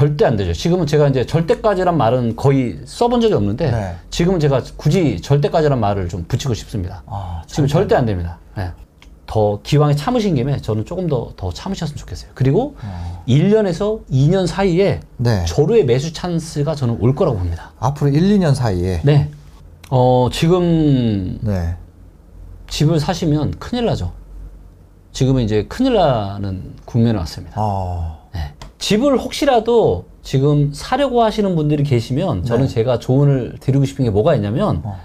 절대 안 되죠. 지금은 제가 이제 절대까지란 말은 거의 써본 적이 없는데 네. 지금은 제가 굳이 절대까지란 말을 좀 붙이고 싶습니다. 아, 지금 절대 안 됩니다. 예. 더 기왕에 참으신 김에 저는 조금 더, 더 참으셨으면 좋겠어요. 그리고 어. 1년에서 2년 사이에 네. 조류의 매수 찬스가 저는 올 거라고 봅니다. 앞으로 1, 2년 사이에. 네. 어, 지금 네. 집을 사시면 큰일 나죠. 지금은 이제 큰일 나는 국면에 왔습니다. 어. 네. 집을 혹시라도 지금 사려고 하시는 분들이 계시면 저는 네. 제가 조언을 드리고 싶은 게 뭐가 있냐면 어.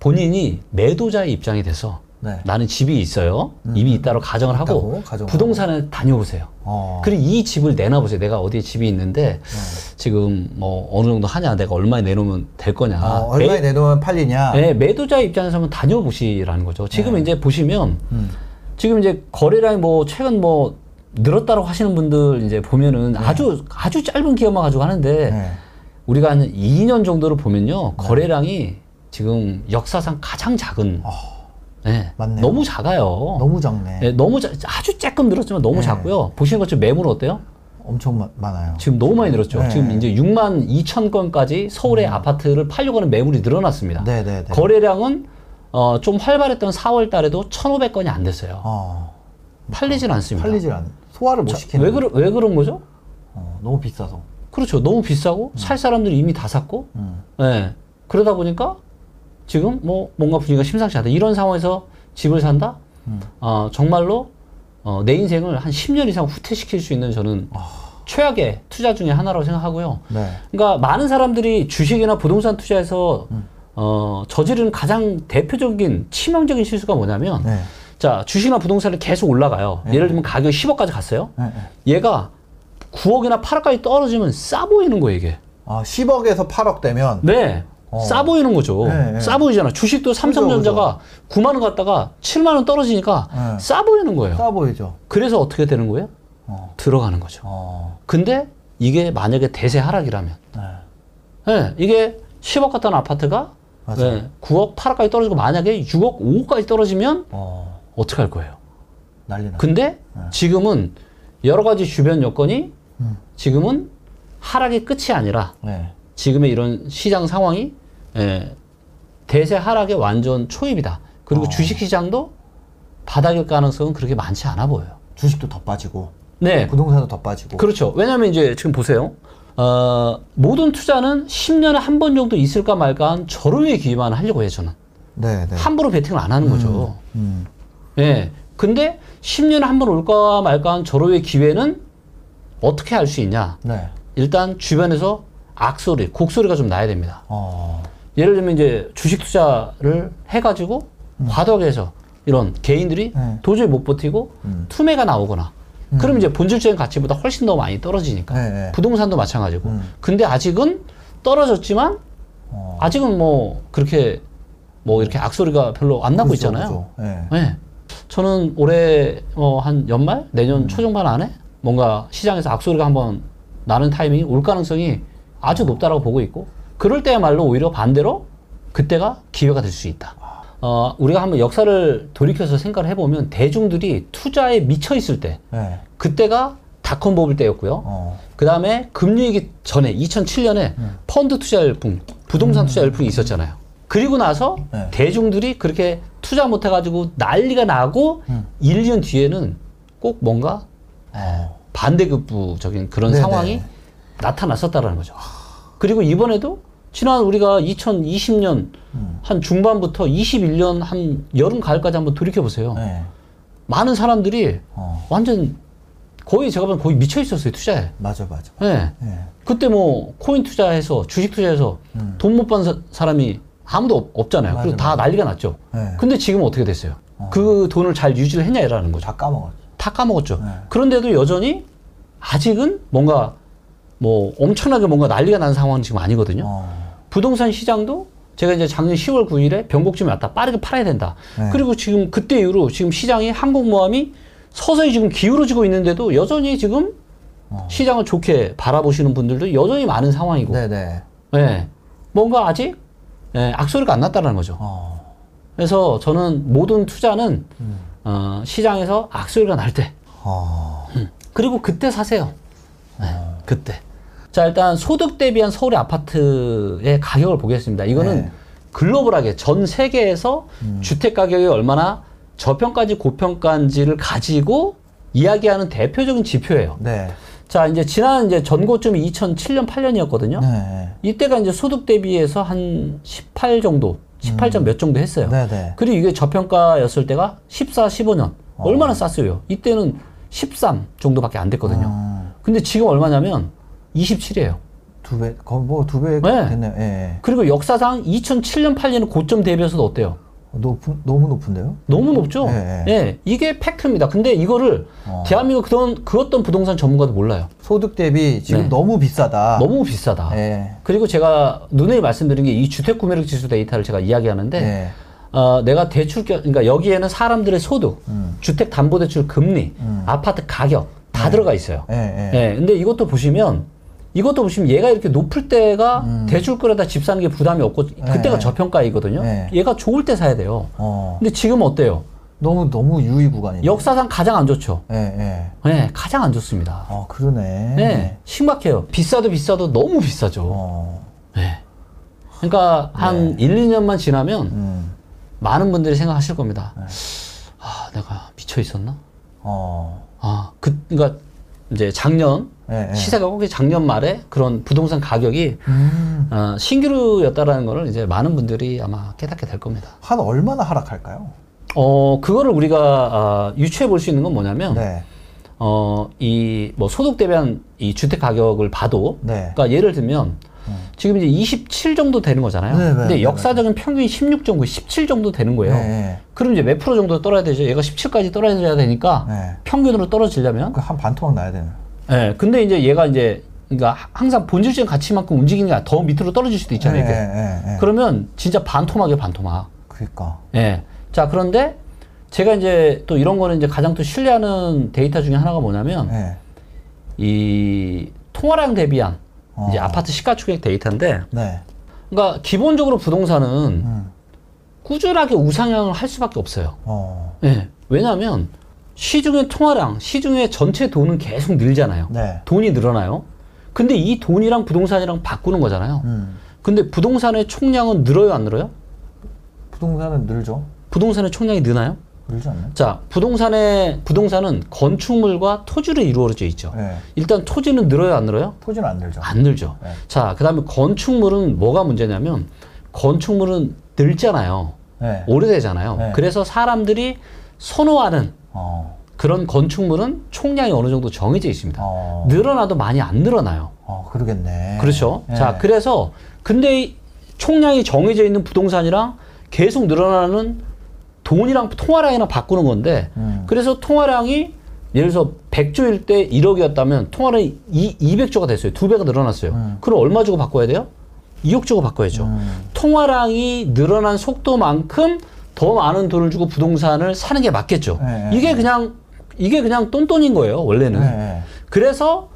본인이 매도자의 입장이 돼서 네. 나는 집이 있어요. 입이 있다고 가정을 하고 가정을 부동산에 다녀보세요. 어. 그리고 이 집을 내놔보세요. 내가 어디에 집이 있는데 지금 뭐 어느 정도 하냐, 내가 얼마에 내놓으면 될 거냐. 어, 얼마에 매, 내놓으면 팔리냐? 네, 매도자 입장에서 한번 다녀보시라는 거죠. 지금 네. 이제 보시면 음. 지금 이제 거래량이 뭐 최근 뭐 늘었다고 하시는 분들 이제 보면은 아주 아주 짧은 기업만 가지고 하는데 네. 우리가 한 2년 정도를 보면요 거래량이 지금 역사상 가장 작은 어, 네, 맞네요. 너무 작아요. 너무 작네. 네, 너무 자- 아주 조금 늘었지만 너무 네. 작고요. 보시는 것처럼 매물 어때요? 엄청 마- 많아요. 지금 너무 많이 늘었죠. 네. 지금 이제 6만 2천 건까지 서울의 아파트를 팔려고 하는 매물이 늘어났습니다. 네, 네, 네. 거래량은 어, 좀 활발했던 4월 달에도 1,500건이 안 됐어요. 어. 팔리진 않습니다. 팔리질 않. 소화를 못 자, 시키는. 왜, 그러, 왜 그런 거죠? 어, 너무 비싸서. 그렇죠. 너무 비싸고 살 사람들이 이미 다 샀고, 음. 예. 그러다 보니까 지금 뭐 뭔가 분위기가 심상치 않다. 이런 상황에서 집을 산다? 음. 어, 정말로 어, 내 인생을 한 10년 이상 후퇴시킬 수 있는 저는 최악의 투자 중에 하나라고 생각하고요. 네. 그러니까 많은 사람들이 주식이나 부동산 투자에서 어, 저지르는 가장 대표적인 치명적인 실수가 뭐냐면 네. 자 주식이나 부동산이 계속 올라가요. 예를 들면 가격이 10억까지 갔어요. 네, 네. 얘가 9억이나 8억까지 떨어지면 싸 보이는 거예요 이게. 아, 10억에서 8억 되면 네. 어. 싸 보이는 거죠. 네, 네. 싸 보이잖아. 주식도 삼성전자가 9만 원 갔다가 7만 원 떨어지니까 네. 싸 보이는 거예요. 싸 보이죠. 그래서 어떻게 되는 거예요? 어. 들어가는 거죠. 어. 근데 이게 만약에 대세 하락이라면 네. 네, 이게 10억 갔던 아파트가 맞아요. 네, 9억, 8억까지 떨어지고 만약에 6억, 5억까지 떨어지면 어. 어떻게 할 거예요? 난리 나. 근데 지금은 여러 가지 주변 여건이 음. 지금은 하락의 끝이 아니라 네. 지금의 이런 시장 상황이 예, 대세 하락의 완전 초입이다. 그리고 어. 주식 시장도 바닥일 가능성은 그렇게 많지 않아 보여요. 주식도 더 빠지고 네, 부동산도 더 빠지고. 그렇죠. 왜냐하면 이제 지금 보세요. 어, 모든 투자는 10년에 한 번 정도 있을까 말까 한 절호의 기회만 하려고 해요, 저는. 네, 네. 함부로 베팅을 안 하는 거죠. 음. 예. 근데 10년에 한 번 올까 말까 한 절호의 기회는 어떻게 할수 있냐? 네. 일단 주변에서 악소리, 곡소리가 좀 나야 됩니다. 어. 예를 들면 이제 주식 투자를 해가지고 과도하게 해서 이런 개인들이 네. 도저히 못 버티고 음. 투매가 나오거나 그럼 이제 본질적인 가치보다 훨씬 더 많이 떨어지니까 네, 네. 부동산도 마찬가지고 음. 근데 아직은 떨어졌지만 어. 아직은 뭐 그렇게 뭐 이렇게 악소리가 별로 안 나고 그죠, 있잖아요. 그죠. 저는 올해 뭐한 연말 내년 음. 초중반 안에 뭔가 시장에서 악소리가 한번 나는 타이밍이 올 가능성이 아주 높다라고 보고 있고 그럴 때야말로 오히려 반대로 그때가 기회가 될 수 있다. 어, 우리가 한번 역사를 돌이켜서 생각을 해보면 대중들이 투자에 미쳐 있을 때 네. 그때가 닷컴 버블 때였고요. 어. 그 다음에 금리위기 전에 2007년에 펀드 투자 열풍, 부동산 투자 열풍이 있었잖아요. 그리고 나서 네. 대중들이 그렇게 투자 못해가지고 난리가 나고 음. 1, 2년 뒤에는 꼭 뭔가 어. 반대급부적인 그런 네네. 상황이 나타났었다라는 거죠. 그리고 이번에도 지난 우리가 2020년 음. 한 중반부터 21년 한 여름 가을까지 한번 돌이켜 보세요. 네. 많은 사람들이 어. 완전 거의 제가 보면 거의 미쳐 있었어요 투자에. 맞아, 맞아. 네. 네. 그때 뭐 코인 투자해서 주식 투자해서 음. 돈못 번 사람이 아무도 없, 없잖아요. 맞아, 그리고 다 맞아. 난리가 났죠. 네. 근데 지금 어떻게 됐어요? 그 돈을 잘 유지를 했냐라는 거죠. 다 까먹었죠. 다 까먹었죠. 네. 그런데도 여전히 아직은 뭔가 뭐 엄청나게 뭔가 난리가 난 상황은 지금 아니거든요. 어. 부동산 시장도 제가 이제 작년 10월 9일에 변곡점이 왔다. 빠르게 팔아야 된다. 네. 그리고 지금 그때 이후로 지금 시장이 항공모함이 서서히 지금 기울어지고 있는데도 여전히 지금 어. 시장을 좋게 바라보시는 분들도 여전히 많은 상황이고. 네네. 예. 뭔가 아직 예, 악소리가 안 났다는 거죠. 어. 그래서 저는 모든 투자는 음. 어, 시장에서 악소리가 날 때, 어. 그리고 그때 사세요. 네, 그때. 자, 일단 소득 대비한 서울의 아파트의 가격을 보겠습니다. 이거는 네. 음. 글로벌하게 전 세계에서 주택 가격이 얼마나 저평가인지 고평가인지를 가지고 이야기하는 대표적인 지표예요. 네. 자, 이제 지난 이제 전고점이 2007년 8년이었거든요. 네. 이때가 이제 소득 대비해서 한 18 정도, 18점 몇 정도 했어요. 음. 네, 네. 그리고 이게 저평가였을 때가 14, 15년. 얼마나 쌌어요? 이때는 13 정도밖에 안 됐거든요. 음, 근데 지금 얼마냐면 27이에요. 두 배, 거의 뭐두배 네. 됐네요. 예, 예. 그리고 역사상 2007년, 8년은 고점 대비해서도 어때요? 높은, 너무 높은데요? 너무 높죠? 네, 예. 이게 팩트입니다. 근데 이거를 어. 대한민국 그런, 그 어떤 부동산 전문가도 몰라요. 소득 대비 지금 네. 너무 비싸다. 너무 비싸다. 예. 그리고 제가 눈에 말씀드린 게 이 주택 구매력 지수 데이터를 제가 이야기하는데 예. 어, 내가 대출, 겨- 그러니까 여기에는 사람들의 소득, 음. 주택 담보 대출 금리, 아파트 가격 다 들어가 있어요. 예, 예. 예. 근데 이것도 보시면 이것도 보시면 얘가 이렇게 높을 때가 대출 끌어다 집 사는 게 부담이 없고 그때가 네. 저평가이거든요. 네. 얘가 좋을 때 사야 돼요. 어. 근데 지금 어때요? 너무, 너무 유의 구간이네. 역사상 가장 안 좋죠. 예, 예. 네, 가장 안 좋습니다. 어, 그러네. 네, 심각해요. 비싸도 비싸도 너무 비싸죠. 어. 네. 그러니까 한 1, 2년만 지나면 음. 많은 분들이 생각하실 겁니다. 아, 내가 미쳐 있었나? 어. 아, 그, 그러니까 이제 작년 예, 예. 시세가 꼭 작년 말에 그런 부동산 가격이 음. 어, 신기루였다라는 거를 이제 많은 분들이 아마 깨닫게 될 겁니다. 한 얼마나 하락할까요? 어, 그거를 우리가 아, 유추해 볼 수 있는 건 뭐냐면 네. 어, 이 뭐 소득 대비한 이 주택 가격을 봐도 네. 그러니까 예를 들면 지금 이제 27 정도 되는 거잖아요. 네, 네, 근데 네, 역사적인 평균이 16 정도, 17 정도 되는 거예요. 네. 그럼 이제 몇 프로 정도 떨어야 되죠? 얘가 17까지 떨어져야 되니까 네. 평균으로 떨어지려면 그한 반토막 나야 되는. 예. 근데 이제 얘가 이제 그러니까 하- 항상 본질적인 가치만큼 움직이는 게 더 밑으로 떨어질 수도 있잖아요. 이게. 예, 예, 예. 그러면 진짜 반토막이에요, 반토막. 그니까. 예. 자, 그런데 제가 이제 또 이런 거는 이제 가장 또 신뢰하는 데이터 중에 하나가 뭐냐면 예. 이 통화량 대비한 이제 어. 아파트 시가총액 데이터인데 네. 그러니까 기본적으로 부동산은 음. 꾸준하게 우상향을 할 수밖에 없어요. 어. 예. 왜냐하면 시중의 통화량, 시중의 전체 돈은 계속 늘잖아요. 네. 돈이 늘어나요. 근데 이 돈이랑 부동산이랑 바꾸는 거잖아요. 음. 근데 부동산의 총량은 늘어요, 안 늘어요? 부동산은 늘죠? 부동산의 총량이 느나요? 늘지 않나요? 자, 부동산의 부동산은 건축물과 토지로 이루어져 있죠. 네. 일단 토지는 늘어요, 안 늘어요? 토지는 안 늘죠. 안 늘죠. 네. 자, 그다음에 건축물은 뭐가 문제냐면 건축물은 늘잖아요. 네. 오래되잖아요. 네. 그래서 사람들이 선호하는 어. 그런 건축물은 총량이 어느 정도 정해져 있습니다. 어. 늘어나도 많이 안 늘어나요. 어, 그러겠네. 그렇죠. 네. 자, 그래서 근데 이 총량이 정해져 있는 부동산이랑 계속 늘어나는 돈이랑 통화량이랑 바꾸는 건데 음. 그래서 통화량이 예를 들어서 100조일 때 1억이었다면 통화량이 2, 200조가 됐어요. 두 배가 늘어났어요. 음. 그럼 얼마 주고 바꿔야 돼요? 2억 주고 바꿔야죠. 음. 통화량이 늘어난 속도만큼 더 많은 돈을 주고 부동산을 사는 게 맞겠죠. 네, 이게 네. 그냥 이게 그냥 똔똔인 거예요, 원래는. 네. 네. 그래서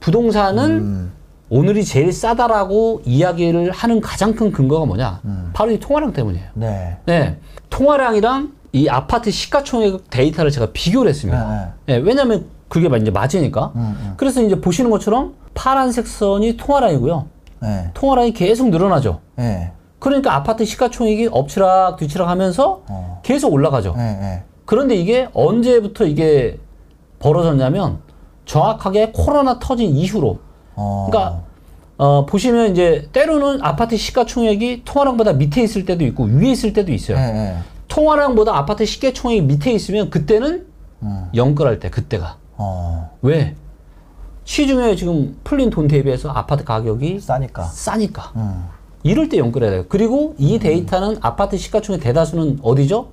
부동산은 음. 오늘이 제일 싸다라고 이야기를 하는 가장 큰 근거가 뭐냐? 음. 바로 이 통화량 때문이에요. 네. 네. 통화량이랑 이 아파트 시가총액 데이터를 제가 비교를 했습니다. 네, 네, 왜냐면 그게 이제 맞으니까. 음, 음. 그래서 이제 보시는 것처럼 파란색 선이 통화량이고요. 네. 통화량이 계속 늘어나죠. 네. 그러니까 아파트 시가총액이 엎치락 뒤치락 하면서 어. 계속 올라가죠. 네. 네. 그런데 이게 언제부터 이게 벌어졌냐면 정확하게 코로나 터진 이후로. 어. 그러니까 어, 보시면 이제 때로는 아파트 시가총액이 통화량보다 밑에 있을 때도 있고 위에 있을 때도 있어요. 네. 네. 통화량보다 아파트 시가총액이 밑에 있으면 그때는 음. 영끌할 때 그때가 어. 왜 시중에 지금 풀린 돈 대비해서 아파트 가격이 싸니까. 싸니까 음. 이럴 때 연결해야 돼요. 그리고 이 데이터는 아파트 시가총액 대다수는 어디죠?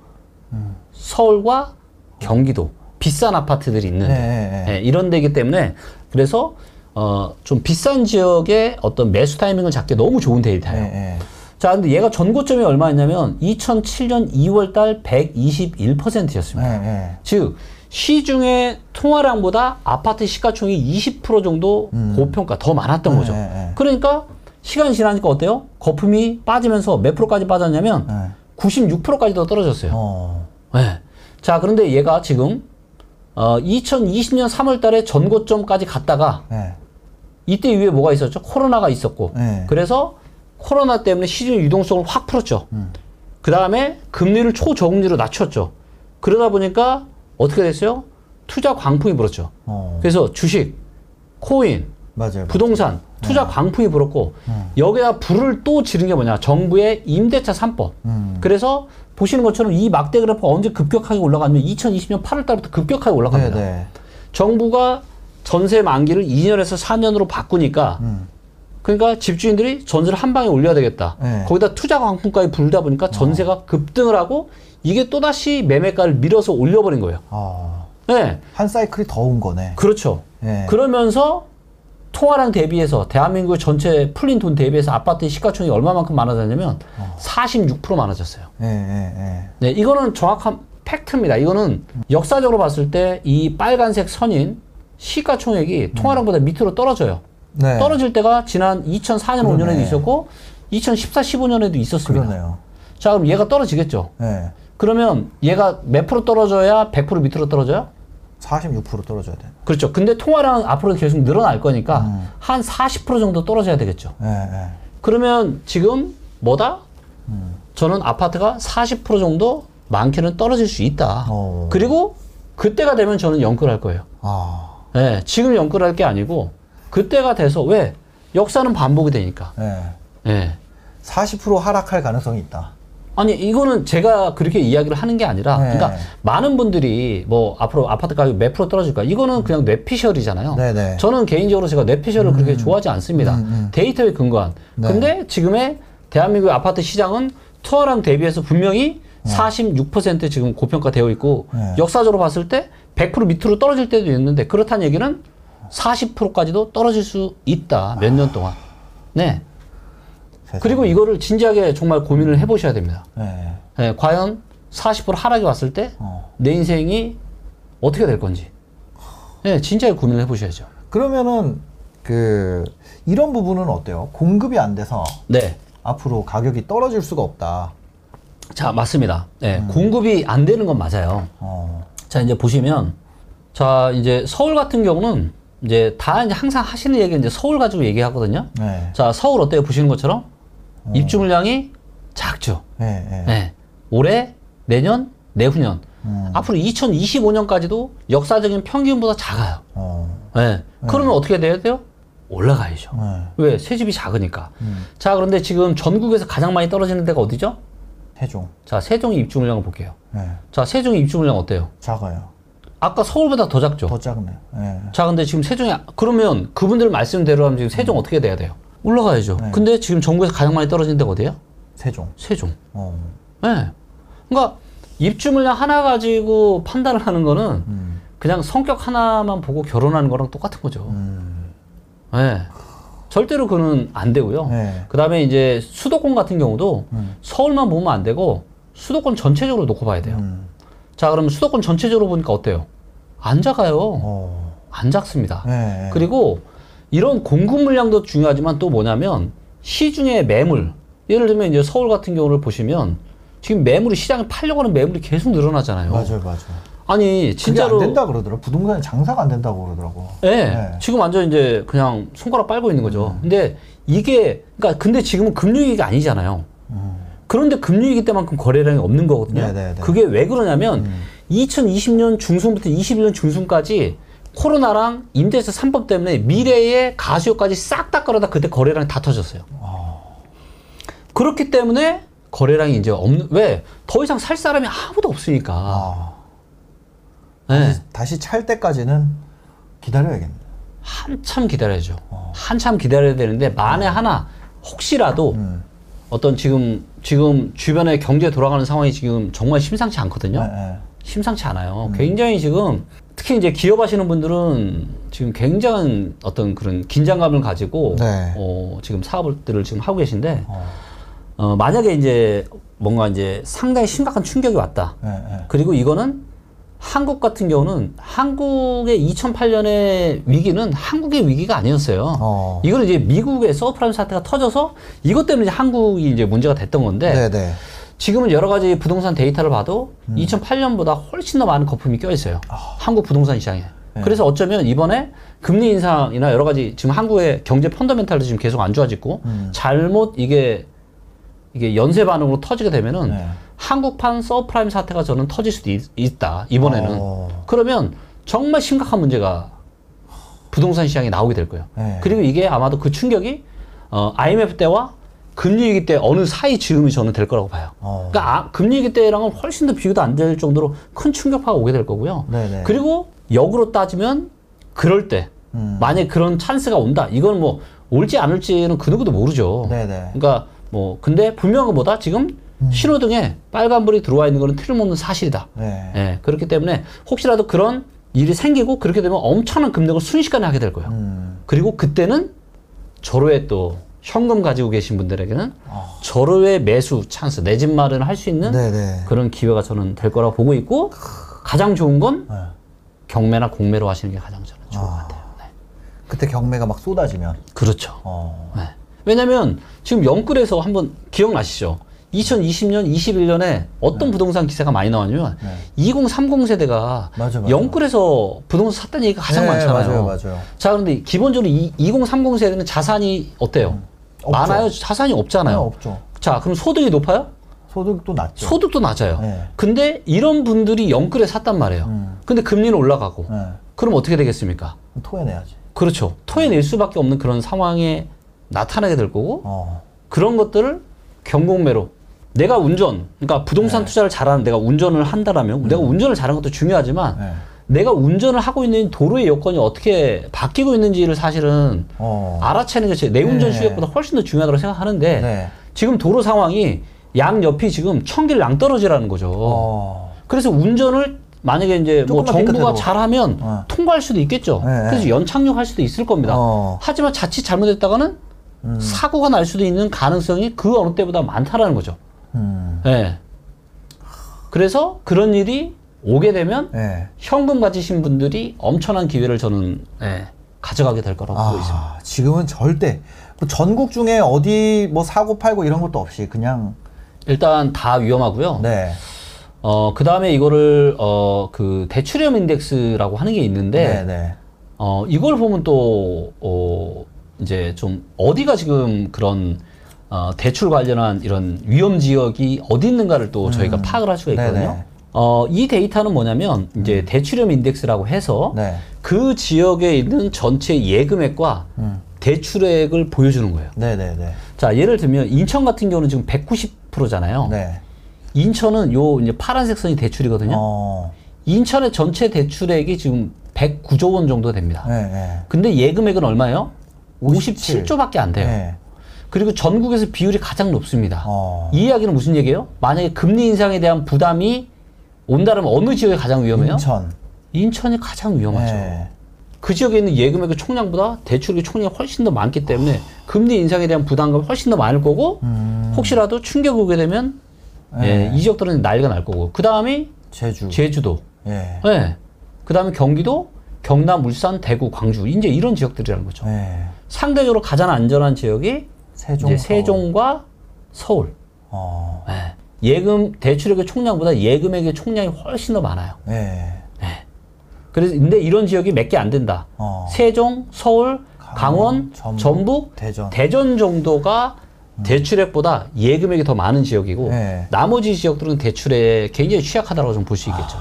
서울과 경기도 비싼 아파트들이 있는 네, 네, 네. 예, 이런 데이기 때문에 그래서 어, 좀 비싼 지역의 어떤 매수 타이밍을 잡기 너무 좋은 데이터예요. 네. 네. 자, 근데 얘가 전고점이 얼마였냐면 2007년 2월 달 121%였습니다. 네. 네. 즉 시중의 통화량보다 아파트 시가총액이 20% 정도 고평가 더 많았던 네, 거죠. 네, 네. 그러니까 시간이 지나니까 어때요? 거품이 빠지면서 몇 프로까지 빠졌냐면 네. 96%까지 더 떨어졌어요. 어. 네. 자, 그런데 얘가 지금 어, 2020년 3월 달에 전고점까지 갔다가 네. 이때 이후에 뭐가 있었죠? 코로나가 있었고. 네. 그래서 코로나 때문에 시중 유동성을 확 풀었죠. 그 다음에 금리를 초저금리로 낮췄죠. 그러다 보니까 어떻게 됐어요? 투자 광풍이 불었죠. 어. 그래서 주식, 코인, 맞아요. 부동산, 투자 광풍이 불었고 여기다 불을 또 지른 게 뭐냐? 정부의 임대차 3법. 음. 그래서 보시는 것처럼 이 막대 그래프가 언제 급격하게 올라가냐면 2020년 8월 달부터 급격하게 네, 올라갑니다. 네. 정부가 전세 만기를 2년에서 4년으로 바꾸니까 음. 그러니까 집주인들이 전세를 한 방에 올려야 되겠다. 네. 거기다 투자 광풍까지 불다 보니까 전세가 급등을 하고 이게 또다시 매매가를 밀어서 올려버린 거예요. 아, 네. 한 사이클이 더 온 거네. 그렇죠. 예. 그러면서 통화량 대비해서 대한민국 전체 풀린 돈 대비해서 아파트 시가총액이 얼마만큼 많아졌냐면 어. 46% 많아졌어요. 예, 예, 예. 네, 이거는 정확한 팩트입니다. 이거는 역사적으로 봤을 때 이 빨간색 선인 시가총액이 통화량보다 밑으로 떨어져요. 네. 떨어질 때가 지난 2004년, 그러네. 5년에도 있었고 2014, 15년에도 있었습니다. 그러네요. 자, 그럼 얘가 떨어지겠죠. 예. 그러면 얘가 몇 프로 떨어져야 100% 밑으로 떨어져요? 46% 떨어져야 돼. 그렇죠. 근데 통화량은 앞으로 계속 늘어날 거니까 음. 한40% 정도 떨어져야 되겠죠. 예, 예. 그러면 지금 뭐다? 저는 아파트가 40% 정도 많게는 떨어질 수 있다. 어. 그리고 그때가 되면 저는 연끌할 거예요. 아, 네, 지금 연끌할 게 아니고 그때가 돼서 왜? 역사는 반복이 되니까. 예. 네. 40% 하락할 가능성이 있다. 아니 이거는 제가 그렇게 이야기를 하는 게 아니라 네. 그러니까 많은 분들이 뭐 앞으로 아파트 가격 몇 프로 떨어질까 이거는 그냥 뇌피셜이잖아요. 네네. 저는 개인적으로 제가 뇌피셜을 그렇게 좋아하지 않습니다. 음, 음. 데이터에 근거한. 네. 근데 지금의 대한민국 아파트 시장은 투어랑 대비해서 분명히 46% 지금 고평가되어 있고 네. 역사적으로 봤을 때 100% 밑으로 떨어질 때도 있는데 그렇다는 얘기는 40%까지도 떨어질 수 있다 몇 년 동안. 네. 세상에. 그리고 이거를 진지하게 정말 고민을 해보셔야 됩니다. 예. 예, 과연 40% 하락이 왔을 때 내 어. 인생이 어떻게 될 건지. 예, 진지하게 고민을 해보셔야죠. 그러면은 그 이런 부분은 어때요? 공급이 안 돼서 네. 앞으로 가격이 떨어질 수가 없다. 자, 맞습니다. 예, 공급이 안 되는 건 맞아요. 어. 자, 이제 보시면, 자, 이제 서울 같은 경우는 이제 다 이제 항상 하시는 얘기 이제 서울 가지고 얘기하거든요. 네. 자, 서울 어때요? 보시는 것처럼 입주 물량이 작죠. 예, 예. 예. 올해, 내년, 내후년. 음. 앞으로 2025년까지도 역사적인 평균보다 작아요. 어. 예. 그러면 어떻게 돼야 돼요? 올라가야죠. 네. 왜? 새 집이 작으니까. 음. 자, 그런데 지금 전국에서 가장 많이 떨어지는 데가 어디죠? 세종. 자, 세종의 입주 물량을 볼게요. 예. 자, 세종의 입주 물량 어때요? 작아요. 아까 서울보다 더 작죠? 더 작네요. 예. 자, 근데 지금 세종이, 그러면 그분들 말씀대로 하면 지금 세종 어떻게 돼야 돼요? 올라가야죠. 네. 근데 지금 전국에서 가장 많이 떨어지는 데가 어디예요? 세종. 세종. 어. 예. 그러니까 입주 물량 하나 가지고 판단을 하는 거는 음. 그냥 성격 하나만 보고 결혼하는 거랑 똑같은 거죠. 음. 예. 절대로 그는 안 되고요. 네. 그 다음에 이제 수도권 같은 경우도 음. 서울만 보면 안 되고 수도권 전체적으로 놓고 봐야 돼요. 음. 자, 그러면 수도권 전체적으로 보니까 어때요? 안 작아요. 어. 안 작습니다. 예. 그리고 이런 공급 물량도 중요하지만 또 뭐냐면 시중의 매물. 예를 들면 이제 서울 같은 경우를 보시면 지금 매물이 시장에 팔려고 하는 매물이 계속 늘어나잖아요. 맞아요, 맞아요. 아니, 진짜로. 안 된다 그러더라고. 부동산이 장사가 안 된다고 그러더라고. 예. 네. 지금 완전 이제 그냥 손가락 빨고 있는 거죠. 음. 근데 이게, 그러니까 근데 지금은 금융위기 아니잖아요. 음. 그런데 금융위기 때만큼 거래량이 없는 거거든요. 네, 네, 네. 그게 왜 그러냐면 2020년 중순부터 21년 중순까지 코로나랑 임대차 3법 때문에 미래의 가수요까지 싹 다 끌어다 그때 거래량이 다 터졌어요. 아. 그렇기 때문에 거래량이 이제 없는 왜 더 이상 살 사람이 아무도 없으니까. 아. 네. 다시 찰 때까지는 기다려야겠네. 한참 기다려야죠. 한참 기다려야 되는데 만에 하나 혹시라도 음. 어떤 지금 지금 주변에 경제 돌아가는 상황이 지금 정말 심상치 않거든요. 네, 네. 심상치 않아요. 굉장히 지금 특히 이제 기업하시는 분들은 지금 굉장한 어떤 그런 긴장감을 가지고 네. 어, 지금 사업들을 지금 하고 계신데 어. 어, 만약에 이제 뭔가 이제 상당히 심각한 충격이 왔다. 네, 네. 그리고 이거는 한국 같은 경우는 한국의 2008년의 위기는 한국의 위기가 아니었어요. 어. 이거는 이제 미국의 서프라임 사태가 터져서 이것 때문에 이제 한국이 이제 문제가 됐던 건데 네, 네. 지금은 여러 가지 부동산 데이터를 봐도 음. 2008년보다 훨씬 더 많은 거품이 껴 있어요. 한국 부동산 시장에. 네. 그래서 어쩌면 이번에 금리 인상이나 여러 가지 지금 한국의 경제 fundamental도 지금 계속 안 좋아지고 음. 잘못 이게 이게 연쇄 반응으로 터지게 되면은 네. 한국판 서프라임 사태가 저는 터질 수도 있, 다 이번에는 어. 그러면 정말 심각한 문제가 부동산 시장에 나오게 될 거예요. 네. 그리고 이게 아마도 그 충격이 어, IMF 때와 금융 위기 때 어느 사이 즈음이 저는 될 거라고 봐요. 어. 그러니까 아, 금융 위기 때랑은 훨씬 더 비교도 안 될 정도로 큰 충격파가 오게 될 거고요. 네네. 그리고 역으로 따지면 그럴 때 음. 만약에 그런 찬스가 온다. 이건 뭐 올지 안 올지는 그 누구도 모르죠. 네네. 그러니까 뭐 근데 분명한 것보다 지금 신호등에 빨간불이 들어와 있는 거는 틀림없는 사실이다. 네. 예, 그렇기 때문에 혹시라도 그런 일이 생기고 그렇게 되면 엄청난 금액을 순식간에 하게 될 거예요. 음. 그리고 그때는 절호의 또 현금 가지고 계신 분들에게는 어. 절호의 매수 찬스, 내 집 마련을 할 수 있는 네네. 그런 기회가 저는 될 거라고 보고 있고 가장 좋은 건 네. 경매나 공매로 하시는 게 가장 저는 좋은 것 아. 같아요. 네. 그때 경매가 막 쏟아지면. 그렇죠. 어. 네. 왜냐면 지금 영끌에서 한번 기억나시죠? 2020년, 21년에 어떤 부동산 기사가 많이 나왔냐면 네. 2030 세대가 맞아, 맞아. 영끌에서 부동산 샀다는 얘기가 가장 네, 많잖아요. 맞아요, 맞아요. 자, 그런데 기본적으로 이, 2030 세대는 자산이 어때요? 없죠. 많아요? 자산이 없잖아요. 네, 없죠. 자, 그럼 소득이 높아요? 소득도 낮죠. 소득도 낮아요. 네. 근데 이런 분들이 영끌에 샀단 말이에요. 음. 근데 금리는 올라가고. 네. 그럼 어떻게 되겠습니까? 토해내야지. 그렇죠. 토해낼 수밖에 없는 그런 상황에 나타나게 될 거고, 어. 그런 것들을 경공매로 내가 운전, 그러니까 부동산 네. 투자를 잘하는 내가 운전을 한다라면 내가 운전을 잘하는 것도 중요하지만 음. 네. 내가 운전을 하고 있는 도로의 여건이 어떻게 바뀌고 있는지를 사실은 어. 알아채는 게 내 운전 네. 실력보다 훨씬 더 중요하다고 생각하는데 네. 지금 도로 상황이 양 옆이 지금 청길 낭떠러지라는 거죠. 어. 그래서 운전을 만약에 이제 뭐 정부가. 잘하면 어. 통과할 수도 있겠죠. 네, 그래서 네. 연착륙 할 수도 있을 겁니다. 어. 하지만 자칫 잘못했다가는 음. 사고가 날 수도 있는 가능성이 그 어느 때보다 많다라는 거죠. 음. 예. 그래서 그런 일이 오게 되면 네. 현금 가지신 분들이 엄청난 기회를 저는 예, 가져가게 될 거라고 보고 있습니다. 아, 지금은 절대 뭐 전국 중에 어디 뭐 사고 팔고 이런 것도 없이 그냥 일단 다 위험하고요. 네. 어, 그 다음에 이거를, 어, 그, 대출형 인덱스라고 하는 게 있는데, 네, 네. 어, 이걸 보면 또, 어, 이제 좀, 어디가 지금 그런, 어, 대출 관련한 이런 위험 지역이 어디 있는가를 또 저희가 파악을 할 수가 있거든요. 음. 네네. 음. 어, 이 데이터는 뭐냐면, 이제 대출형 인덱스라고 해서, 네. 그 지역에 있는 전체 예금액과 음. 대출액을 보여주는 거예요. 네, 네, 네. 자, 예를 들면, 인천 같은 경우는 지금 190%잖아요. 네. 인천은 요, 이제 파란색 선이 대출이거든요. 어. 인천의 전체 대출액이 지금 109조 원 정도 됩니다. 네, 네. 근데 예금액은 얼마예요? 57. 57조밖에 안 돼요. 네. 그리고 전국에서 비율이 가장 높습니다. 어. 이 이야기는 무슨 얘기예요? 만약에 금리 인상에 대한 부담이 온다면 어느 지역이 가장 위험해요? 인천. 인천이 가장 위험하죠. 네. 그 지역에 있는 예금액의 총량보다 대출액의 총량이 훨씬 더 많기 때문에 금리 인상에 대한 부담감이 훨씬 더 많을 거고 음. 혹시라도 충격이 오게 되면 네. 예, 이 지역들은 난리가 날 거고 그 다음이 제주. 제주도 예. 네. 그 다음에 경기도, 경남, 울산, 대구, 광주. 이제 이런 지역들이라는 거죠. 네. 상대적으로 가장 안전한 지역이 세종. 이제 세종과 서울. 어. 네. 예금, 대출액의 총량보다 예금액의 총량이 훨씬 더 많아요. 네. 그래서, 근데 이런 지역이 몇 개 안 된다. 어. 세종, 서울, 강원, 강원, 전북, 대전. 대전 정도가 대출액보다 예금액이 더 많은 지역이고, 네. 나머지 지역들은 대출에 굉장히 취약하다고 좀 볼 수 있겠죠.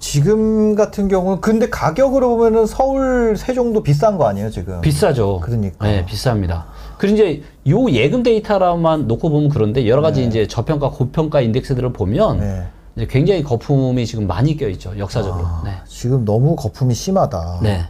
지금 같은 경우는 근데 가격으로 보면은 서울 세종도 비싼 거 아니에요, 지금? 비싸죠. 그러니까. 네, 비쌉니다. 그리고 이제 요 예금 데이터만 놓고 보면 그런데 여러 가지 네. 이제 저평가, 고평가 인덱스들을 보면 네. 이제 굉장히 거품이 지금 많이 껴 있죠. 역사적으로. 아, 네. 지금 너무 거품이 심하다. 네.